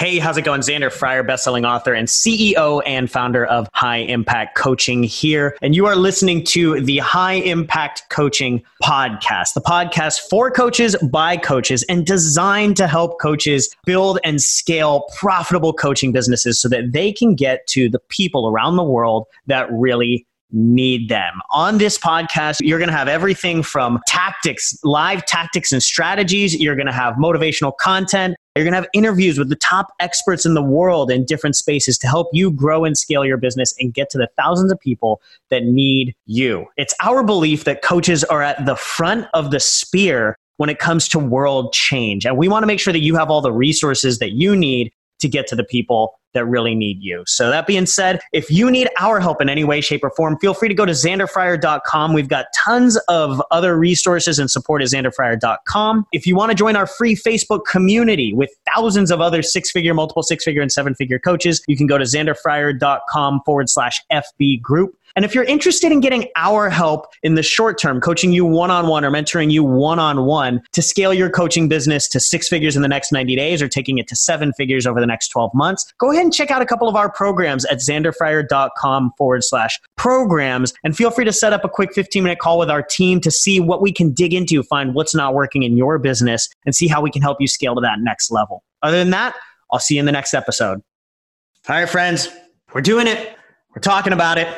Hey, how's it going? Xander Fryer, bestselling author and CEO and founder of High Impact Coaching here. And you are listening to the High Impact Coaching podcast, the podcast for coaches by coaches and designed to help coaches build and scale profitable coaching businesses so that they can get to the people around the world that really need them. On this podcast, you're going to have everything from tactics, live tactics and strategies. You're going to have motivational content. You're going to have interviews with the top experts in the world in different spaces to help you grow and scale your business and get to the thousands of people that need you. It's our belief that coaches are at the front of the spear when it comes to world change. And we want to make sure that you have all the resources that you need to get to the people that really need you. So, that being said, if you need our help in any way, shape, or form, feel free to go to xanderfryer.com. We've got tons of other resources and support at xanderfryer.com. If you want to join our free Facebook community with thousands of other six figure, multiple six figure, and seven figure coaches, you can go to xanderfryer.com forward slash FB group. And if you're interested in getting our help in the short term, coaching you one on one or mentoring you one on one to scale your coaching business to six figures in the next 90 days or taking it to seven figures over the next 12 months, go ahead and check out a couple of our programs at xanderfryer.com forward slash programs. And feel free to set up a quick 15 minute call with our team to see what we can dig into, find what's not working in your business, and see how we can help you scale to that next level. Other than that, I'll see you in the next episode. All right, friends, we're doing it. We're talking about it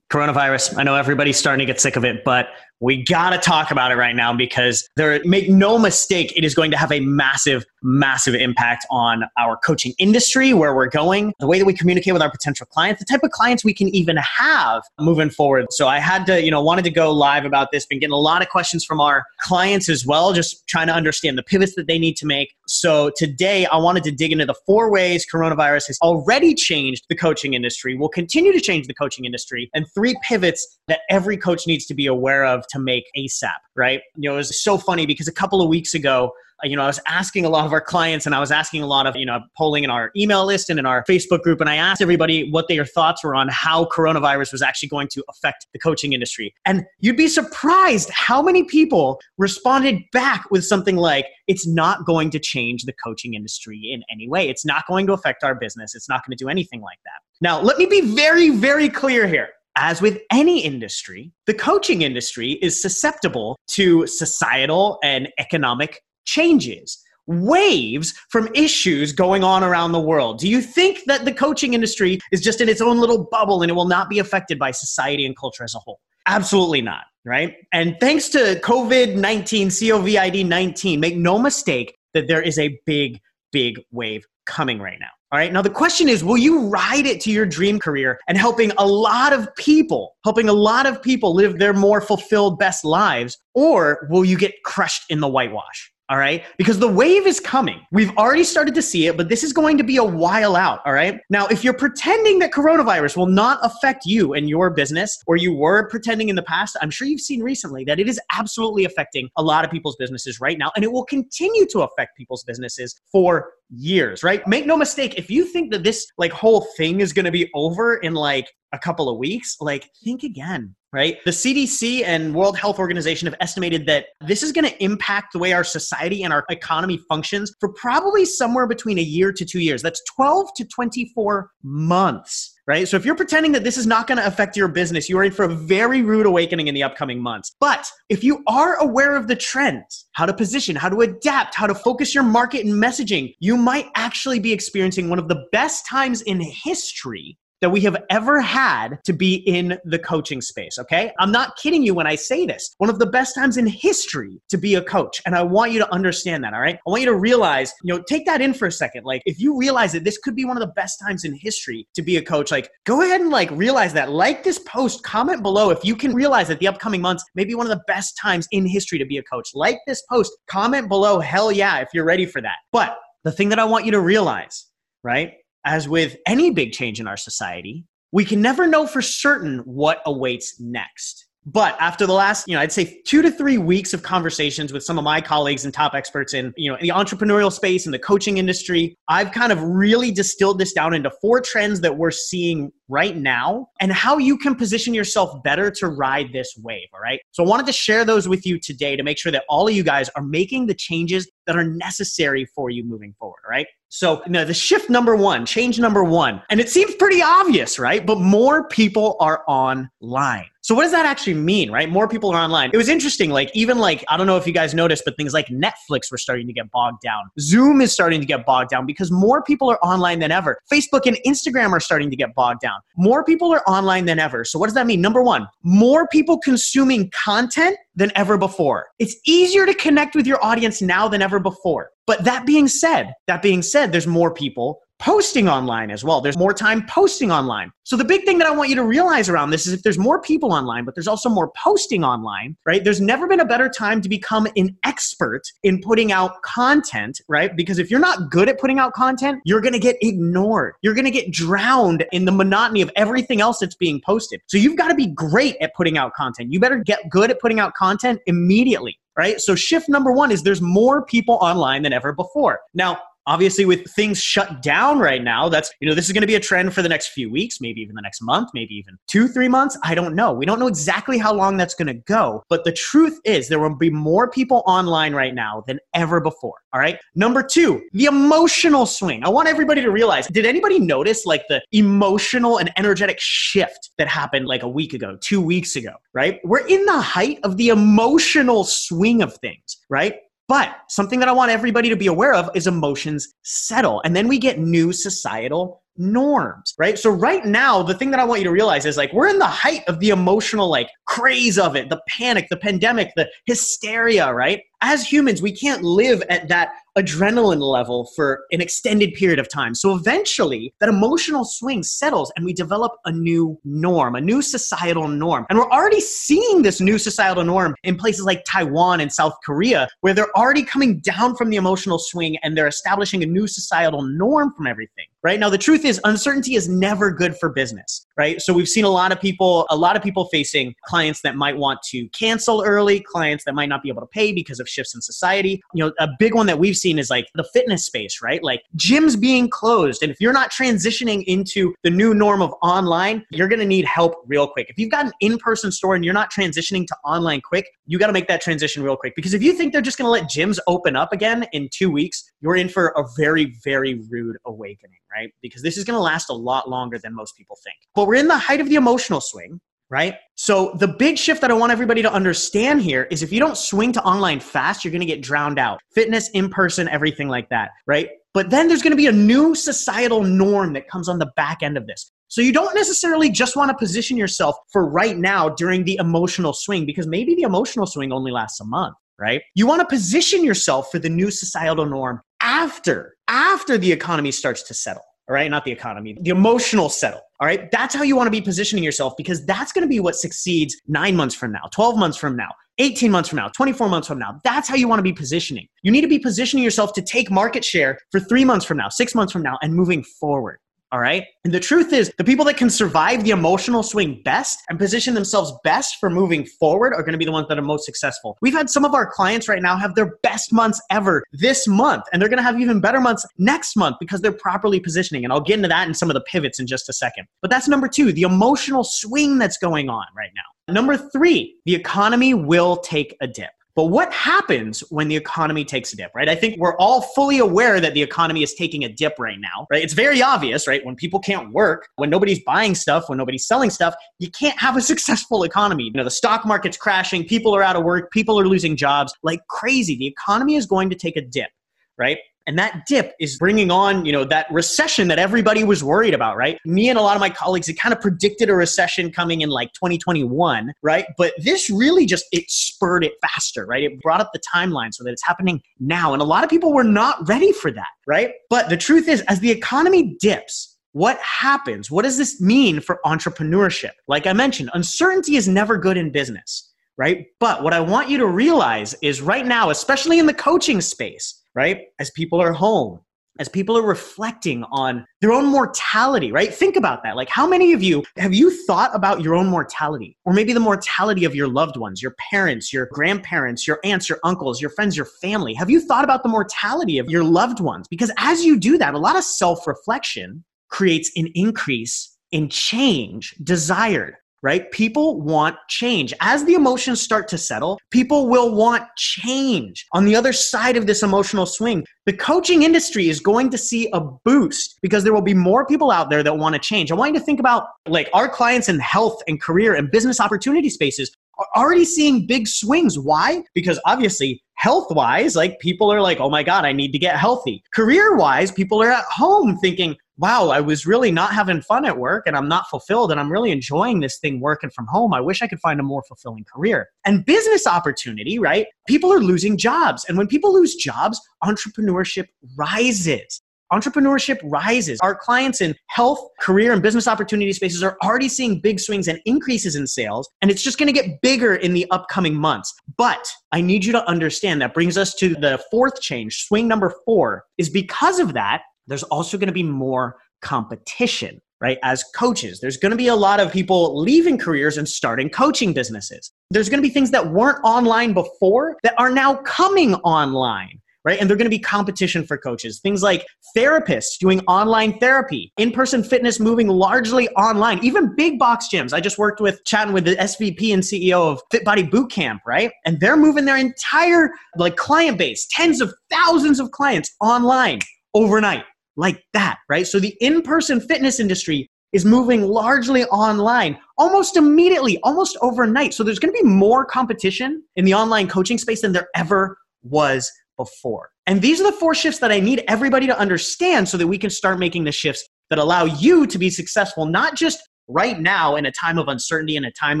coronavirus. I know everybody's starting to get sick of it, but we got to talk about it right now because there make no mistake it is going to have a massive massive impact on our coaching industry where we're going the way that we communicate with our potential clients the type of clients we can even have moving forward so i had to you know wanted to go live about this been getting a lot of questions from our clients as well just trying to understand the pivots that they need to make so today i wanted to dig into the four ways coronavirus has already changed the coaching industry will continue to change the coaching industry and three pivots that every coach needs to be aware of to make ASAP, right? You know, it was so funny because a couple of weeks ago, you know, I was asking a lot of our clients and I was asking a lot of, you know, polling in our email list and in our Facebook group. And I asked everybody what their thoughts were on how coronavirus was actually going to affect the coaching industry. And you'd be surprised how many people responded back with something like, it's not going to change the coaching industry in any way. It's not going to affect our business. It's not going to do anything like that. Now, let me be very, very clear here as with any industry, the coaching industry is susceptible to societal and economic changes, waves from issues going on around the world. Do you think that the coaching industry is just in its own little bubble and it will not be affected by society and culture as a whole? Absolutely not, right? And thanks to COVID 19, COVID 19, make no mistake that there is a big, big wave coming right now. All right. Now, the question is will you ride it to your dream career and helping a lot of people, helping a lot of people live their more fulfilled, best lives, or will you get crushed in the whitewash? All right? Because the wave is coming. We've already started to see it, but this is going to be a while out, all right? Now, if you're pretending that coronavirus will not affect you and your business, or you were pretending in the past, I'm sure you've seen recently that it is absolutely affecting a lot of people's businesses right now, and it will continue to affect people's businesses for years, right? Make no mistake, if you think that this like whole thing is going to be over in like a couple of weeks, like think again right? The CDC and World Health Organization have estimated that this is going to impact the way our society and our economy functions for probably somewhere between a year to two years. That's 12 to 24 months. Right? So if you're pretending that this is not going to affect your business, you are in for a very rude awakening in the upcoming months. But if you are aware of the trends, how to position, how to adapt, how to focus your market and messaging, you might actually be experiencing one of the best times in history that we have ever had to be in the coaching space, okay? I'm not kidding you when I say this. One of the best times in history to be a coach. And I want you to understand that, all right? I want you to realize, you know, take that in for a second. Like, if you realize that this could be one of the best times in history to be a coach, like, go ahead and like realize that. Like this post, comment below if you can realize that the upcoming months may be one of the best times in history to be a coach. Like this post, comment below, hell yeah, if you're ready for that. But the thing that I want you to realize, right? As with any big change in our society, we can never know for certain what awaits next. But after the last, you know, I'd say two to three weeks of conversations with some of my colleagues and top experts in, you know, in the entrepreneurial space and the coaching industry, I've kind of really distilled this down into four trends that we're seeing right now and how you can position yourself better to ride this wave. All right. So I wanted to share those with you today to make sure that all of you guys are making the changes that are necessary for you moving forward. All right. So, you know, the shift number one, change number one, and it seems pretty obvious, right? But more people are online. So what does that actually mean, right? More people are online. It was interesting, like even like I don't know if you guys noticed, but things like Netflix were starting to get bogged down. Zoom is starting to get bogged down because more people are online than ever. Facebook and Instagram are starting to get bogged down. More people are online than ever. So what does that mean? Number 1, more people consuming content than ever before. It's easier to connect with your audience now than ever before. But that being said, that being said, there's more people posting online as well. There's more time posting online. So the big thing that I want you to realize around this is if there's more people online, but there's also more posting online, right? There's never been a better time to become an expert in putting out content, right? Because if you're not good at putting out content, you're going to get ignored. You're going to get drowned in the monotony of everything else that's being posted. So you've got to be great at putting out content. You better get good at putting out content immediately right? So shift number one is there's more people online than ever before. Now, obviously with things shut down right now that's you know this is going to be a trend for the next few weeks maybe even the next month maybe even two three months i don't know. We don't know exactly how long that's going to go but the truth is there will be more people online right now than ever before all right? Number two the emotional swing. I want everybody to realize did anybody notice like the emotional and energetic shift that happened like a week ago two weeks ago right? We're in the height of the emotional swing of things right but something that I want everybody to be aware of is emotions settle. And then we get new societal norms, right? So right now, the thing that I want you to realize is like we're in the height of the emotional like craze of it, the panic, the pandemic, the hysteria, right? As humans, we can't live at that adrenaline level for an extended period of time. So eventually, that emotional swing settles and we develop a new norm, a new societal norm. And we're already seeing this new societal norm in places like Taiwan and South Korea, where they're already coming down from the emotional swing and they're establishing a new societal norm from everything. Right now, the truth is, uncertainty is never good for business. Right. So we've seen a lot of people, a lot of people facing clients that might want to cancel early, clients that might not be able to pay because of shifts in society. You know, a big one that we've seen is like the fitness space, right? Like gyms being closed. And if you're not transitioning into the new norm of online, you're going to need help real quick. If you've got an in person store and you're not transitioning to online quick, you got to make that transition real quick. Because if you think they're just going to let gyms open up again in two weeks, you're in for a very, very rude awakening, right? Because this is going to last a lot longer than most people think. But we're in the height of the emotional swing right? So the big shift that I want everybody to understand here is if you don't swing to online fast, you're going to get drowned out. Fitness, in person, everything like that, right? But then there's going to be a new societal norm that comes on the back end of this. So you don't necessarily just want to position yourself for right now during the emotional swing because maybe the emotional swing only lasts a month, right? You want to position yourself for the new societal norm after after the economy starts to settle all right? Not the economy, the emotional settle. All right. That's how you want to be positioning yourself because that's going to be what succeeds nine months from now, 12 months from now, 18 months from now, 24 months from now. That's how you want to be positioning. You need to be positioning yourself to take market share for three months from now, six months from now, and moving forward. All right. And the truth is, the people that can survive the emotional swing best and position themselves best for moving forward are going to be the ones that are most successful. We've had some of our clients right now have their best months ever this month, and they're going to have even better months next month because they're properly positioning. And I'll get into that in some of the pivots in just a second. But that's number two, the emotional swing that's going on right now. Number three, the economy will take a dip. But what happens when the economy takes a dip, right? I think we're all fully aware that the economy is taking a dip right now, right? It's very obvious, right? When people can't work, when nobody's buying stuff, when nobody's selling stuff, you can't have a successful economy. You know, the stock market's crashing, people are out of work, people are losing jobs like crazy. The economy is going to take a dip, right? And that dip is bringing on, you know, that recession that everybody was worried about, right? Me and a lot of my colleagues had kind of predicted a recession coming in like 2021, right? But this really just it spurred it faster, right? It brought up the timeline so that it's happening now. And a lot of people were not ready for that, right? But the truth is, as the economy dips, what happens? What does this mean for entrepreneurship? Like I mentioned, uncertainty is never good in business right? But what I want you to realize is right now, especially in the coaching space, right? As people are home, as people are reflecting on their own mortality, right? Think about that. Like, how many of you have you thought about your own mortality, or maybe the mortality of your loved ones, your parents, your grandparents, your aunts, your uncles, your friends, your family? Have you thought about the mortality of your loved ones? Because as you do that, a lot of self reflection creates an increase in change desired right? People want change. As the emotions start to settle, people will want change. On the other side of this emotional swing, the coaching industry is going to see a boost because there will be more people out there that want to change. I want you to think about like our clients in health and career and business opportunity spaces are already seeing big swings. Why? Because obviously health wise, like people are like, oh my God, I need to get healthy. Career wise, people are at home thinking, wow, I was really not having fun at work and I'm not fulfilled and I'm really enjoying this thing working from home. I wish I could find a more fulfilling career. And business opportunity, right? People are losing jobs. And when people lose jobs, entrepreneurship rises. Entrepreneurship rises. Our clients in health, career, and business opportunity spaces are already seeing big swings and increases in sales, and it's just gonna get bigger in the upcoming months. But I need you to understand that brings us to the fourth change. Swing number four is because of that, there's also going to be more competition, right? As coaches, there's going to be a lot of people leaving careers and starting coaching businesses. There's going to be things that weren't online before that are now coming online. Right. And they're going to be competition for coaches. Things like therapists doing online therapy, in person fitness moving largely online, even big box gyms. I just worked with chatting with the SVP and CEO of Fit Body Bootcamp, right? And they're moving their entire like client base, tens of thousands of clients online overnight like that, right? So the in person fitness industry is moving largely online almost immediately, almost overnight. So there's going to be more competition in the online coaching space than there ever was before. And these are the four shifts that I need everybody to understand so that we can start making the shifts that allow you to be successful, not just right now in a time of uncertainty and a time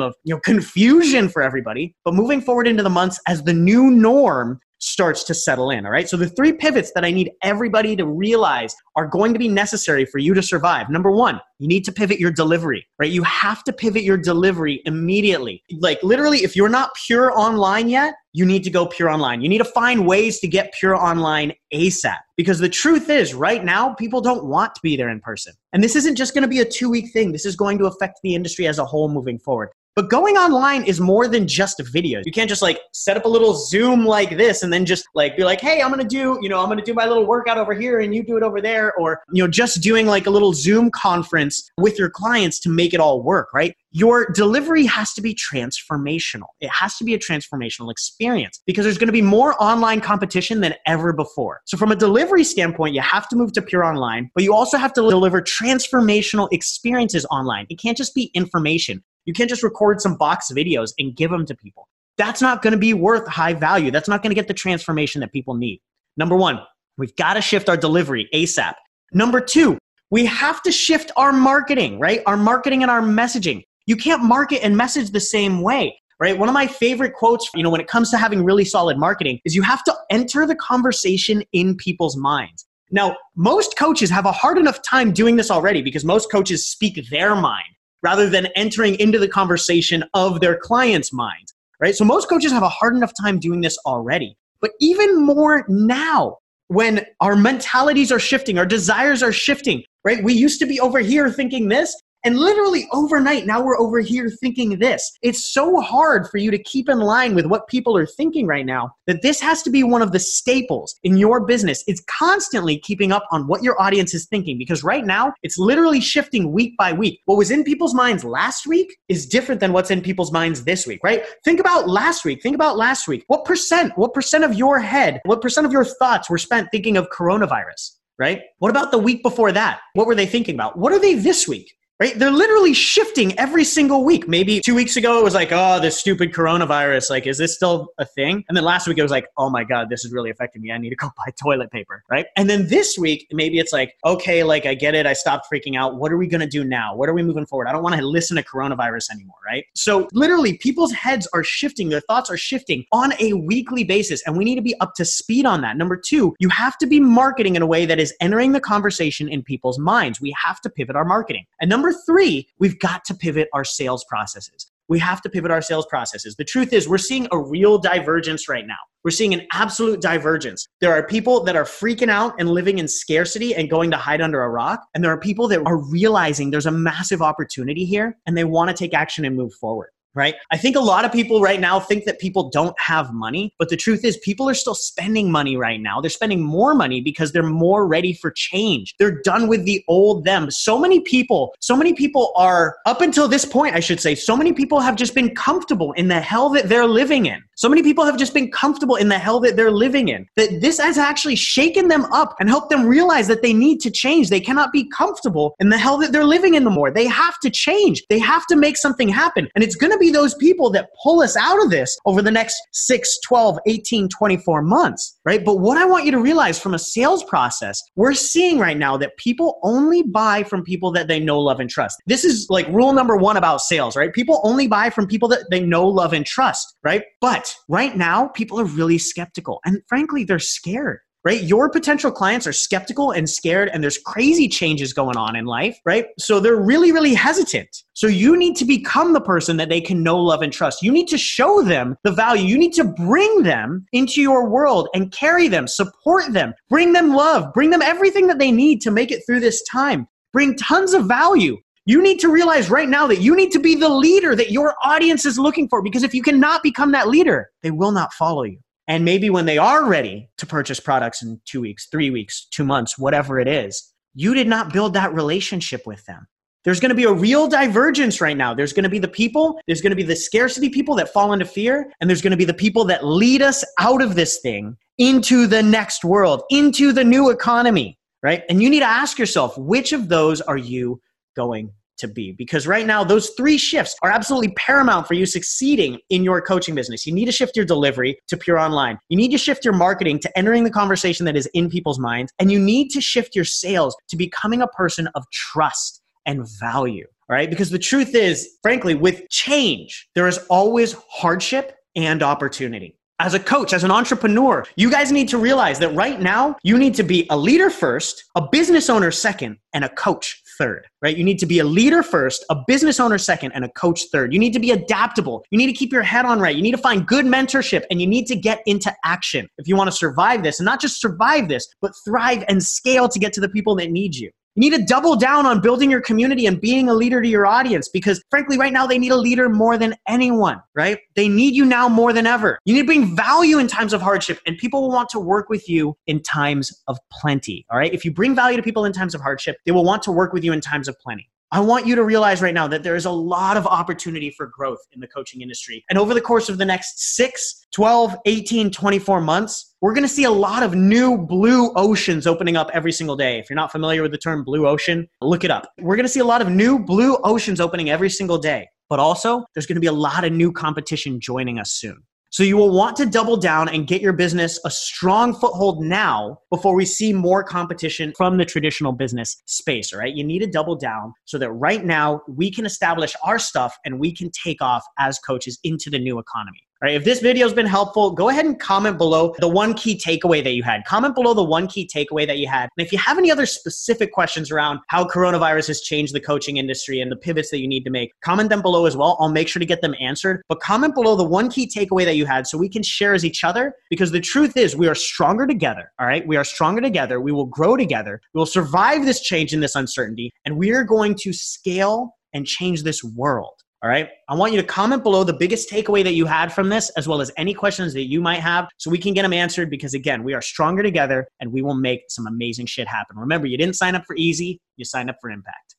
of you know confusion for everybody but moving forward into the months as the new norm starts to settle in. All right. So the three pivots that I need everybody to realize are going to be necessary for you to survive. Number one, you need to pivot your delivery, right? You have to pivot your delivery immediately. Like literally, if you're not pure online yet, you need to go pure online. You need to find ways to get pure online ASAP. Because the truth is, right now, people don't want to be there in person. And this isn't just going to be a two week thing. This is going to affect the industry as a whole moving forward. But going online is more than just videos. You can't just like set up a little Zoom like this and then just like be like, hey, I'm gonna do, you know, I'm gonna do my little workout over here and you do it over there. Or, you know, just doing like a little Zoom conference with your clients to make it all work, right? Your delivery has to be transformational. It has to be a transformational experience because there's gonna be more online competition than ever before. So, from a delivery standpoint, you have to move to pure online, but you also have to deliver transformational experiences online. It can't just be information. You can't just record some box videos and give them to people. That's not going to be worth high value. That's not going to get the transformation that people need. Number one, we've got to shift our delivery ASAP. Number two, we have to shift our marketing, right? Our marketing and our messaging. You can't market and message the same way, right? One of my favorite quotes, you know, when it comes to having really solid marketing is you have to enter the conversation in people's minds. Now, most coaches have a hard enough time doing this already because most coaches speak their mind rather than entering into the conversation of their client's mind, right? So most coaches have a hard enough time doing this already. But even more now, when our mentalities are shifting, our desires are shifting, right? We used to be over here thinking this, and literally overnight, now we're over here thinking this. It's so hard for you to keep in line with what people are thinking right now that this has to be one of the staples in your business. It's constantly keeping up on what your audience is thinking because right now it's literally shifting week by week. What was in people's minds last week is different than what's in people's minds this week, right? Think about last week. Think about last week. What percent, what percent of your head, what percent of your thoughts were spent thinking of coronavirus? right? What about the week before that? What were they thinking about? What are they this week? Right? They're literally shifting every single week. Maybe two weeks ago it was like, oh, this stupid coronavirus. Like, is this still a thing? And then last week it was like, oh my God, this is really affecting me. I need to go buy toilet paper, right? And then this week, maybe it's like, okay, like I get it. I stopped freaking out. What are we going to do now? What are we moving forward? I don't want to listen to coronavirus anymore, right? So literally, people's heads are shifting. Their thoughts are shifting on a weekly basis. And we need to be up to speed on that. Number two, you have to be marketing in a way that is entering the conversation in people's minds. We have to pivot our marketing. And number Number three, we've got to pivot our sales processes. We have to pivot our sales processes. The truth is, we're seeing a real divergence right now. We're seeing an absolute divergence. There are people that are freaking out and living in scarcity and going to hide under a rock. And there are people that are realizing there's a massive opportunity here and they want to take action and move forward. Right? I think a lot of people right now think that people don't have money, but the truth is people are still spending money right now. They're spending more money because they're more ready for change. They're done with the old them. So many people, so many people are up until this point, I should say, so many people have just been comfortable in the hell that they're living in. So many people have just been comfortable in the hell that they're living in. That this has actually shaken them up and helped them realize that they need to change. They cannot be comfortable in the hell that they're living in the more. They have to change. They have to make something happen. And it's going to be those people that pull us out of this over the next 6, 12, 18, 24 months, right? But what I want you to realize from a sales process, we're seeing right now that people only buy from people that they know, love, and trust. This is like rule number one about sales, right? People only buy from people that they know, love, and trust, right? But right now, people are really skeptical. And frankly, they're scared right? Your potential clients are skeptical and scared, and there's crazy changes going on in life, right? So they're really, really hesitant. So you need to become the person that they can know, love, and trust. You need to show them the value. You need to bring them into your world and carry them, support them, bring them love, bring them everything that they need to make it through this time. Bring tons of value. You need to realize right now that you need to be the leader that your audience is looking for because if you cannot become that leader, they will not follow you. And maybe when they are ready to purchase products in two weeks, three weeks, two months, whatever it is, you did not build that relationship with them. There's going to be a real divergence right now. There's going to be the people, there's going to be the scarcity people that fall into fear, and there's going to be the people that lead us out of this thing into the next world, into the new economy, right? And you need to ask yourself, which of those are you going to be. Because right now those three shifts are absolutely paramount for you succeeding in your coaching business. You need to shift your delivery to pure online. You need to shift your marketing to entering the conversation that is in people's minds. And you need to shift your sales to becoming a person of trust and value all right? Because the truth is frankly with change there is always hardship and opportunity. As a coach, as an entrepreneur, you guys need to realize that right now you need to be a leader first, a business owner second, and a coach third, right? You need to be a leader first, a business owner second, and a coach third. You need to be adaptable. You need to keep your head on right. You need to find good mentorship and you need to get into action if you want to survive this and not just survive this, but thrive and scale to get to the people that need you. You need to double down on building your community and being a leader to your audience because, frankly, right now they need a leader more than anyone, right? They need you now more than ever. You need to bring value in times of hardship, and people will want to work with you in times of plenty, all right? If you bring value to people in times of hardship, they will want to work with you in times of plenty. I want you to realize right now that there is a lot of opportunity for growth in the coaching industry. And over the course of the next 6, 12, 18, 24 months, we're going to see a lot of new blue oceans opening up every single day. If you're not familiar with the term blue ocean, look it up. We're going to see a lot of new blue oceans opening every single day. But also, there's going to be a lot of new competition joining us soon. So you will want to double down and get your business a strong foothold now before we see more competition from the traditional business space, right? You need to double down so that right now we can establish our stuff and we can take off as coaches into the new economy. If this video has been helpful, go ahead and comment below the one key takeaway that you had. Comment below the one key takeaway that you had. And if you have any other specific questions around how coronavirus has changed the coaching industry and the pivots that you need to make, comment them below as well. I'll make sure to get them answered. But comment below the one key takeaway that you had so we can share as each other because the truth is we are stronger together. All right, we are stronger together. We will grow together. We will survive this change and this uncertainty. And we are going to scale and change this world. All right. I want you to comment below the biggest takeaway that you had from this, as well as any questions that you might have, so we can get them answered. Because again, we are stronger together and we will make some amazing shit happen. Remember, you didn't sign up for easy, you signed up for impact.